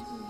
between.